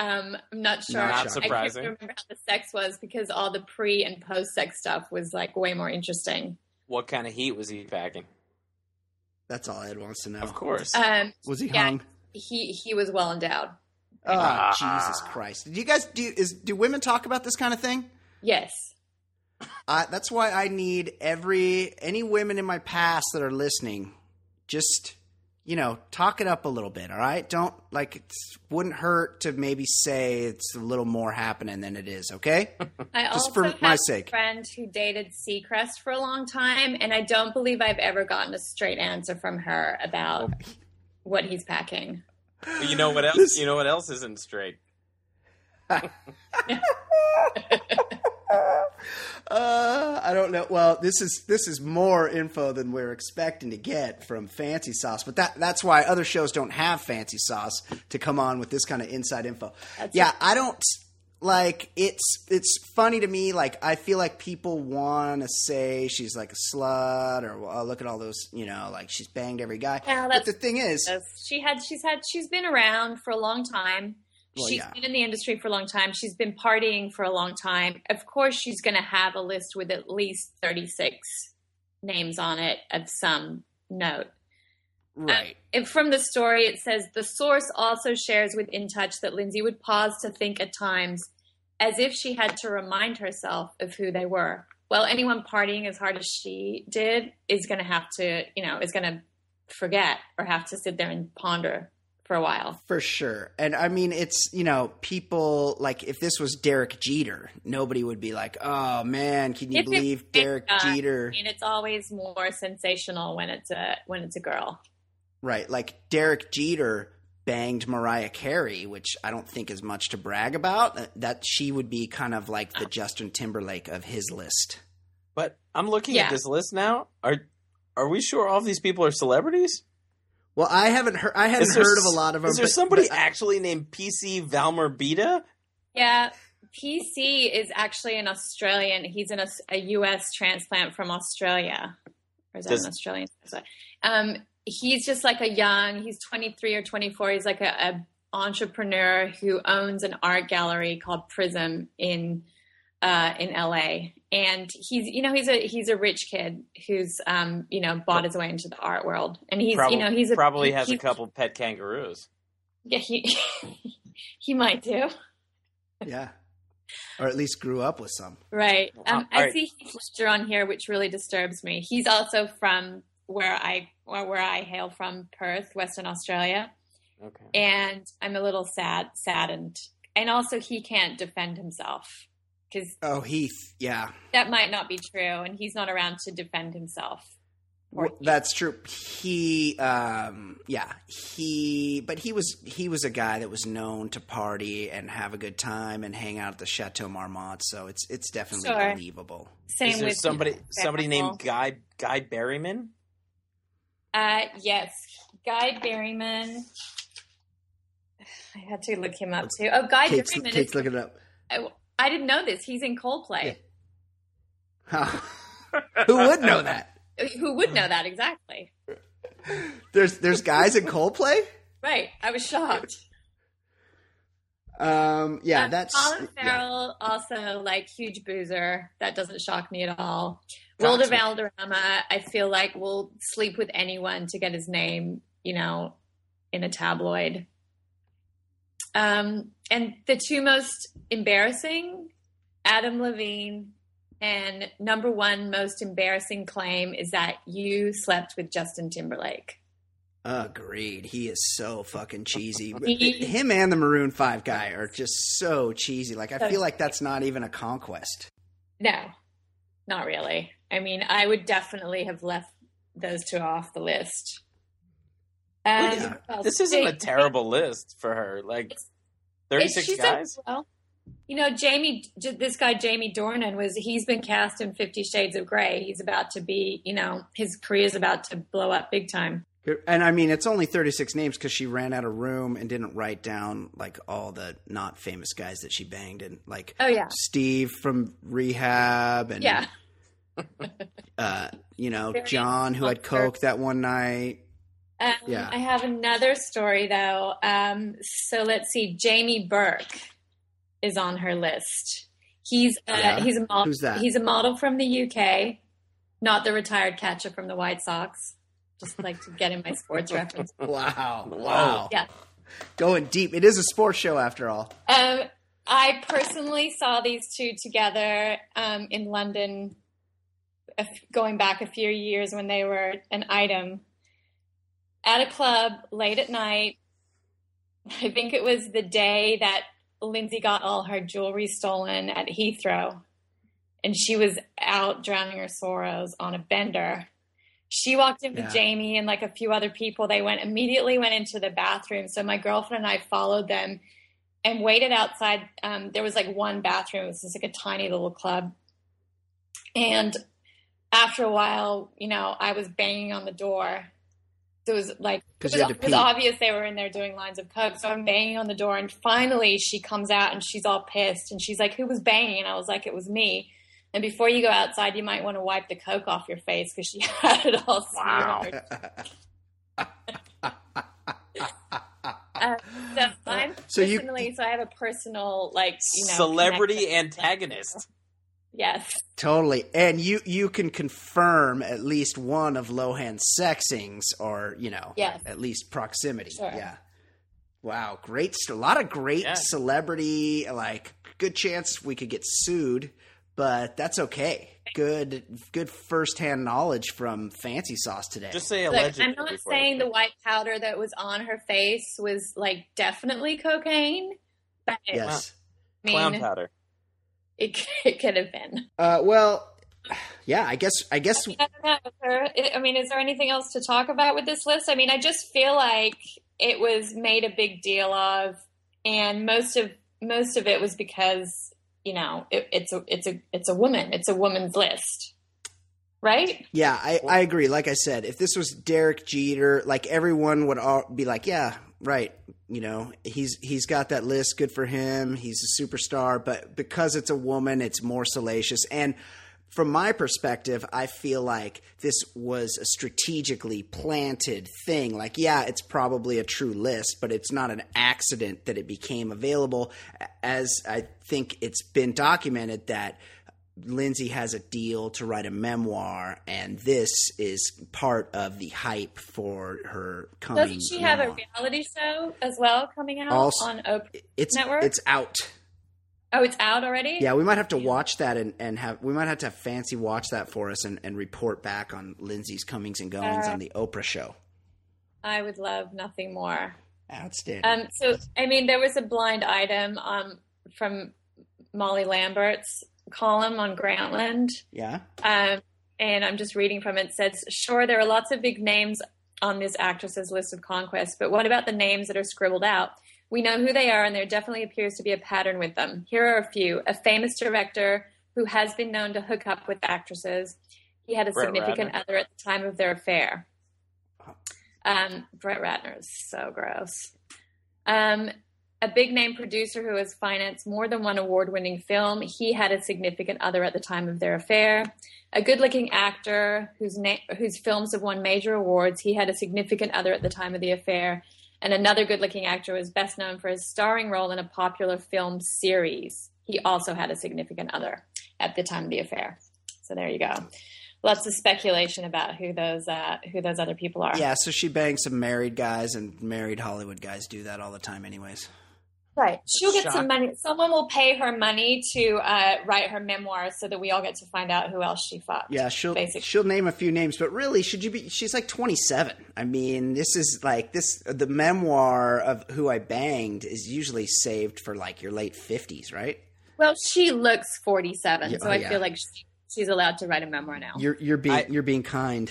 Um, I'm not sure. Not I surprising. can't remember how the sex was because all the pre and post sex stuff was like way more interesting. What kind of heat was he packing? that's all Ed wants to know. Of course. Um, Was he Yeah. hung? he he was well endowed. Oh Ah. Jesus Christ! Do you guys do is do women talk about this kind of thing? Yes. Uh, that's why I need every any women in my past that are listening. Just you know, talk it up a little bit. All right, don't like it wouldn't hurt to maybe say it's a little more happening than it is. Okay, I Just also for have my a sake. friend who dated Seacrest for a long time, and I don't believe I've ever gotten a straight answer from her about oh. what he's packing. But you know what else? This- You know what else isn't straight? Uh, I don't know. Well, this is this is more info than we're expecting to get from Fancy Sauce, but that that's why other shows don't have Fancy Sauce to come on with this kind of inside info. That's yeah, it. I don't like it's it's funny to me like I feel like people want to say she's like a slut or oh, look at all those, you know, like she's banged every guy. But the thing is, She had, she's had, she's been around for a long time. Well, She's yeah. been in the industry for a long time. She's been partying for a long time. Of course, she's going to have a list with at least 36 names on it of some note. Um, right. And from the story, it says the source also shares with In Touch that Lindsay would pause to think at times as if she had to remind herself of who they were. Well, anyone partying as hard as she did is going to have to, you know, is going to forget or have to sit there and ponder for a while. For sure. And I mean, it's, you know, people like if this was Derek Jeter, nobody would be like, oh man, can you If believe if, Derek uh, Jeter? I mean, it's always more sensational when it's a when it's a girl. Right. Like Derek Jeter banged Mariah Carey, which I don't think is much to brag about. Uh, That she would be kind of like the Justin Timberlake of his list. But I'm looking Yeah. at this list now. Are are we sure all of these people are celebrities? Well, I haven't heard. I hadn't there heard of a lot of them. Is there but- somebody but actually named PC Valmorbida? Yeah, PC is actually an Australian. He's an, Aus- a U.S. transplant from Australia. Or is that Does- an Australian? Um, he's just like a young. He's 23 or 24. He's like a, a entrepreneur who owns an art gallery called Prism in uh, in L.A. And he's you know he's a he's a rich kid who's um, you know bought his way into the art world. And he's Probably, you know he's a, probably has a he's- couple pet kangaroos. Yeah, he he might do. yeah, or at least grew up with some. Right. Um, I right. see Heath Ledger on here, which really disturbs me. He's also from where I where where I hail from, Perth, Western Australia, Okay. and I'm a little sad, saddened. And also, he can't defend himself because Oh, Heath. Yeah, that might not be true, and he's not around to defend himself. Well, that's true. He, um, yeah, he, but he was he was a guy that was known to party and have a good time and hang out at the Chateau Marmont. So it's it's definitely Sure. believable. Same Is there with somebody somebody Daredevil. named Guy Guy Berryman? Uh, yes, Guy Berryman. I had to look him up too. Oh, Guy Kate's, Berryman. Kate's Is, looking it up. I, didn't know this. He's in Coldplay. Who would know that? Who would know that exactly? There's there's guys in Coldplay. Right. I was shocked. Um, yeah, Um, that's Colin yeah. Farrell, also like huge boozer. That doesn't shock me at all. Will de Gotcha. Valderrama, I feel like will sleep with anyone to get his name, you know, in a tabloid. Um, and the two most embarrassing, Adam Levine, and number one most embarrassing claim is that you slept with Justin Timberlake. Agreed. He is so fucking cheesy. Him and the Maroon Five guy are just so cheesy. Like I So feel like that's not even a conquest. No, not really. I mean, I would definitely have left those two off the list. Um, Look, Yeah. well, This isn't a Jake- terrible list for her. Like It's- thirty it's- six she's done guys. well. You know, Jamie, this guy Jamie Dornan was. He's been cast in Fifty Shades of Grey. He's about to be. You know, his career's about to blow up big time. And I mean, it's only 36 names because she ran out of room and didn't write down like all the not famous guys that she banged and like Oh yeah, Steve from Rehab and yeah. uh, you know John who had coke that one night. Um, Yeah. I have another story though. Um, so let's see. Jamie Burke is on her list. He's uh, Yeah? he's a model. Who's that? He's a model from the UK, not the retired catcher from the White Sox. Just like to get in my sports reference. Wow, Wow. Yeah. going deep. It is a sports show after all. Um, I personally saw these two together um, in London, going back a few years when they were an item. At a club late at night. I think it was the day that Lindsay got all her jewelry stolen at Heathrow, and she was out drowning her sorrows on a bender. She walked in with Yeah. Jamie and like a few other people. They went immediately went into the bathroom. So my girlfriend and I followed them and waited outside. Um, there was like one bathroom. It was just like a tiny little club. And after a while, you know, I was banging on the door. It was like 'Cause it was, it was obvious they were in there doing lines of coke. So I'm banging on the door, and finally she comes out and she's all pissed, and she's like, "Who was banging?" And I was like, "It was me." And before you go outside, you might want to wipe the coke off your face because she had it all smeared on her Uh, so I'm So you- personally, so I have a personal like you know Celebrity antagonist. Yes, Totally. And you you can confirm at least one of Lohan's sexings or, you know, Yes. at least proximity. Sure. Yeah. Wow, great a lot of great Yeah. celebrity like good chance we could get sued, but that's okay. Good good firsthand knowledge from Fancy Sauce today. Just say Look. I'm not saying the white powder that was on her face was like definitely cocaine, but yes. I clown powder. It, it could have been. Uh well, yeah, I guess I guess I don't know. There, I mean, is there anything else to talk about with this list? I mean, I just feel like it was made a big deal of, and most of most of it was because you know it, it's a it's a it's a woman. It's a woman's list, right? Yeah, I, I agree. Like I said, if this was Derek Jeter, like everyone would all be like, yeah, right. You know, he's he's got that list. Good for him. He's a superstar. But because it's a woman, it's more salacious. And from my perspective, I feel like this was a strategically planted thing. Like, yeah, it's probably a true list, but it's not an accident that it became available. As I think it's been documented that Lindsay has a deal to write a memoir, and this is part of the hype for her coming. Doesn't she have a reality show as well coming out Also- on Oprah? It's network? it's out. Oh, it's out already. Yeah, we might have to watch that and, and have we might have to have Fancy watch that for us and, and report back on Lindsay's comings and goings Uh, on the Oprah show. I would love nothing more. Outstanding. Um, so, I mean, there was a blind item um, from Molly Lambert's column on Grantland. yeah. Um, and I'm just reading from it. It says, Sure, there are lots of big names on this actress's list of conquests, but what about the names that are scribbled out? We know who they are, and there definitely appears to be a pattern with them. Here are a few. A famous director who has been known to hook up with actresses. He had a Brett significant Ratner. other at the time of their affair. Um, Brett Ratner is so gross. Um, a big name producer who has financed more than one award winning film. He had a significant other at the time of their affair. A good looking actor whose, na- whose films have won major awards. He had a significant other at the time of the affair. And another good looking actor was best known for his starring role in a popular film series. He also had a significant other at the time of the affair. So there you go. Lots of speculation about who those uh, who those other people are. Yeah, so she bangs some married guys and married Hollywood guys do that all the time anyways. Right. She'll get Shock. some money. Someone will pay her money to uh, write her memoir so that we all get to find out who else she fucked. Yeah, she'll Basically. she'll name a few names, but really, should you be? She's like twenty seven. I mean, this is like this. The memoir of who I banged is usually saved for like your late fifties, right? Well, she looks 47, Yeah, so oh, I yeah. feel like she, she's allowed to write a memoir now. You're you're being I- you're being kind.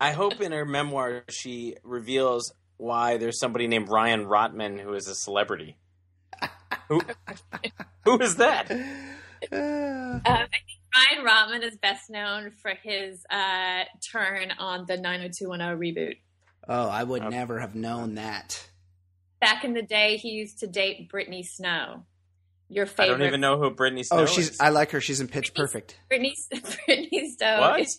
I hope in her memoir she reveals why there's somebody named Ryan Rottman who is a celebrity. Who, who is that? Uh, Um, I think Ryan Rottman is best known for his uh, turn on the 90210 reboot. oh, I would Okay. never have known that. Back in the day, he used to date Brittany Snow. Your favorite. I don't even know who Brittany Snow is. Oh, she's is. I like her. She's in Pitch Perfect. Brittany, Brittany Stowe What? is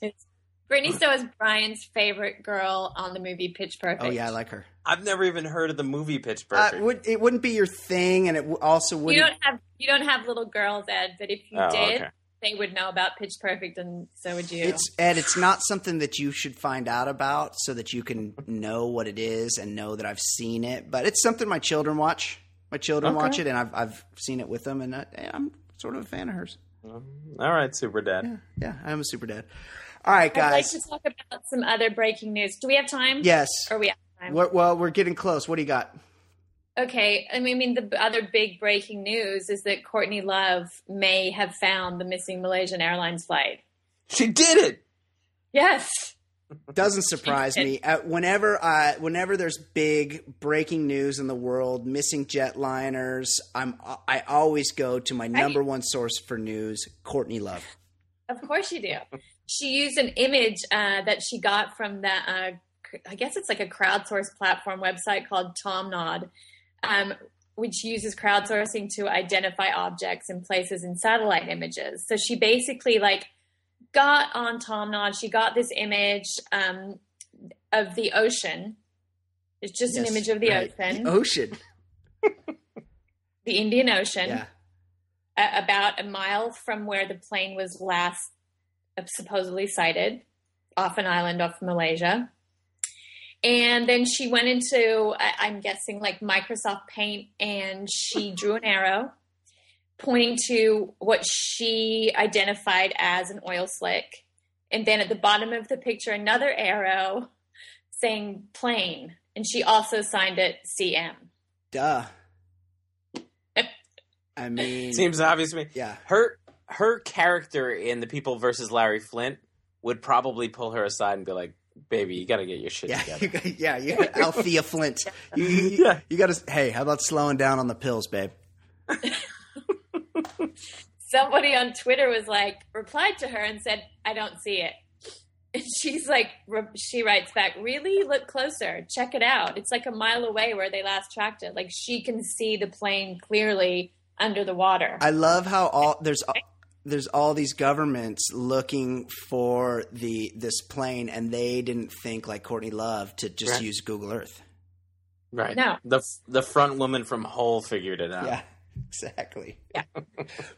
Brittany Stowe is Brian's favorite girl on the movie Pitch Perfect. Oh yeah, I like her. I've never even heard of the movie Pitch Uh, Perfect. would it wouldn't be your thing, and it also wouldn't. You don't have you don't have little girls, Ed, but if you Oh, did, okay. they would know about Pitch Perfect, and so would you. It's Ed. It's not something that you should find out about, so that you can know what it is and know that I've seen it. But it's something my children watch. My children Okay. watch it, and I've I've seen it with them, and I, I'm sort of a fan of hers. All right, Super Dad. Yeah, yeah, I'm a super dad. All right, I'd like to talk about some other breaking news. Do we have time? yes. Or we have time? We're, well, we're getting close. What do you got? Okay. I mean, I mean, the other big breaking news is that Courtney Love may have found the missing Malaysian Airlines flight. She did it. Yes. Doesn't surprise me. Uh, whenever I, whenever there's big breaking news in the world, missing jetliners, I'm I always go to my number one source for news, Courtney Love. Of course you do. She used an image uh, that she got from that. Uh, I guess it's like a crowdsourced platform website called TomNod, um, which uses crowdsourcing to identify objects and places in satellite images. So she basically like got on TomNod. She got this image um, of the ocean. It's just an image of the right. ocean, The ocean. the Indian Ocean. Yeah. a- about a mile from where the plane was last uh, supposedly sighted off an island off Malaysia. And then she went into, I- I'm guessing, like Microsoft Paint, and she drew an arrow pointing to what she identified as an oil slick. And then at the bottom of the picture, another arrow saying plane. And she also signed it CM. Duh. I mean, Seems obvious to me. yeah. Her her character in The People versus Larry Flynt would probably pull her aside and be like, "Baby, you got to get your shit Yeah, together." you got, yeah, you got Althea Flynt. You, you, Yeah. you got to. Hey, how about slowing down on the pills, babe? somebody on Twitter was like, replied to her and said, I don't see it. And she's like, re- she writes back, really? Look closer. Check it out. It's like a mile away where they last tracked it. Like she can see the plane clearly under the water. I love how all there's there's all these governments looking for the this plane, and they didn't think like Courtney Love to just Right. use Google Earth. Right. No. The the front woman from Hole figured it out. Yeah, exactly. Yeah.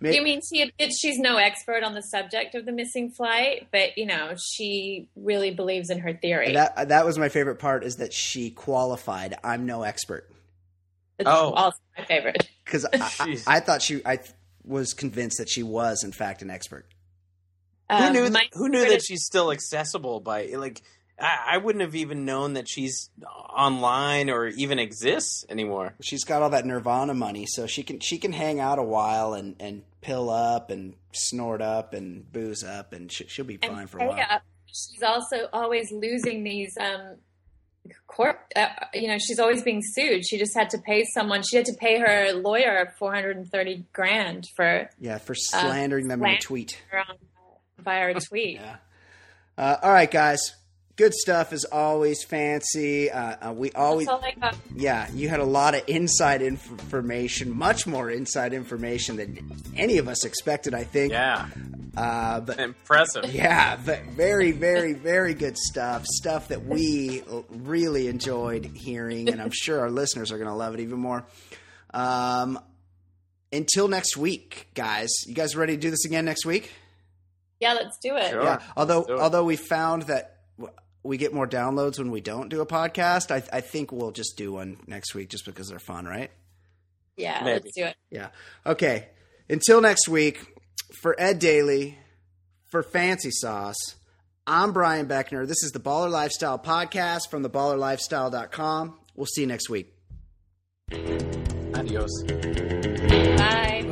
May- you mean she admits she's no expert on the subject of the missing flight, but you know, she really believes in her theory. that that was my favorite part is that she qualified. I'm no expert It's Oh. also my favorite. because I, I, I thought she I was convinced that she was in fact an expert. Who Um, knew? my who knew that she's still accessible by like? I, I wouldn't have even known that she's online or even exists anymore. She's got all that Nirvana money, so she can she can hang out a while and and pill up and snort up and booze up, and she, she'll be and fine for a while. up. She's also always losing these um court uh, you know she's always being sued she just had to pay someone she had to pay her lawyer 430 grand for Yeah, for slandering them in a tweet. via a tweet Yeah. Uh, all right, guys. Good stuff is always. Fancy. Uh, uh, we always. That's all I got. Yeah, you had a lot of inside inf- information, much more inside information than any of us expected. I think. Yeah, Uh, but impressive. Yeah, but very, very, very good stuff. Stuff that we really enjoyed hearing, and I'm sure our listeners are going to love it even more. Um, until next week, guys. You guys ready to do this again next week? yeah let's do it Sure. Yeah. Although, it. although we found that w- we get more downloads when we don't do a podcast, I, I think we'll just do one next week just because they're fun, right? yeah Maybe. let's do it Yeah. Okay. Until next week, for Ed Daly, for Fancy Sauce, I'm Brian Beckner. This is the Baller Lifestyle Podcast from theballerlifestyle.com. We'll see you next week. Adios. bye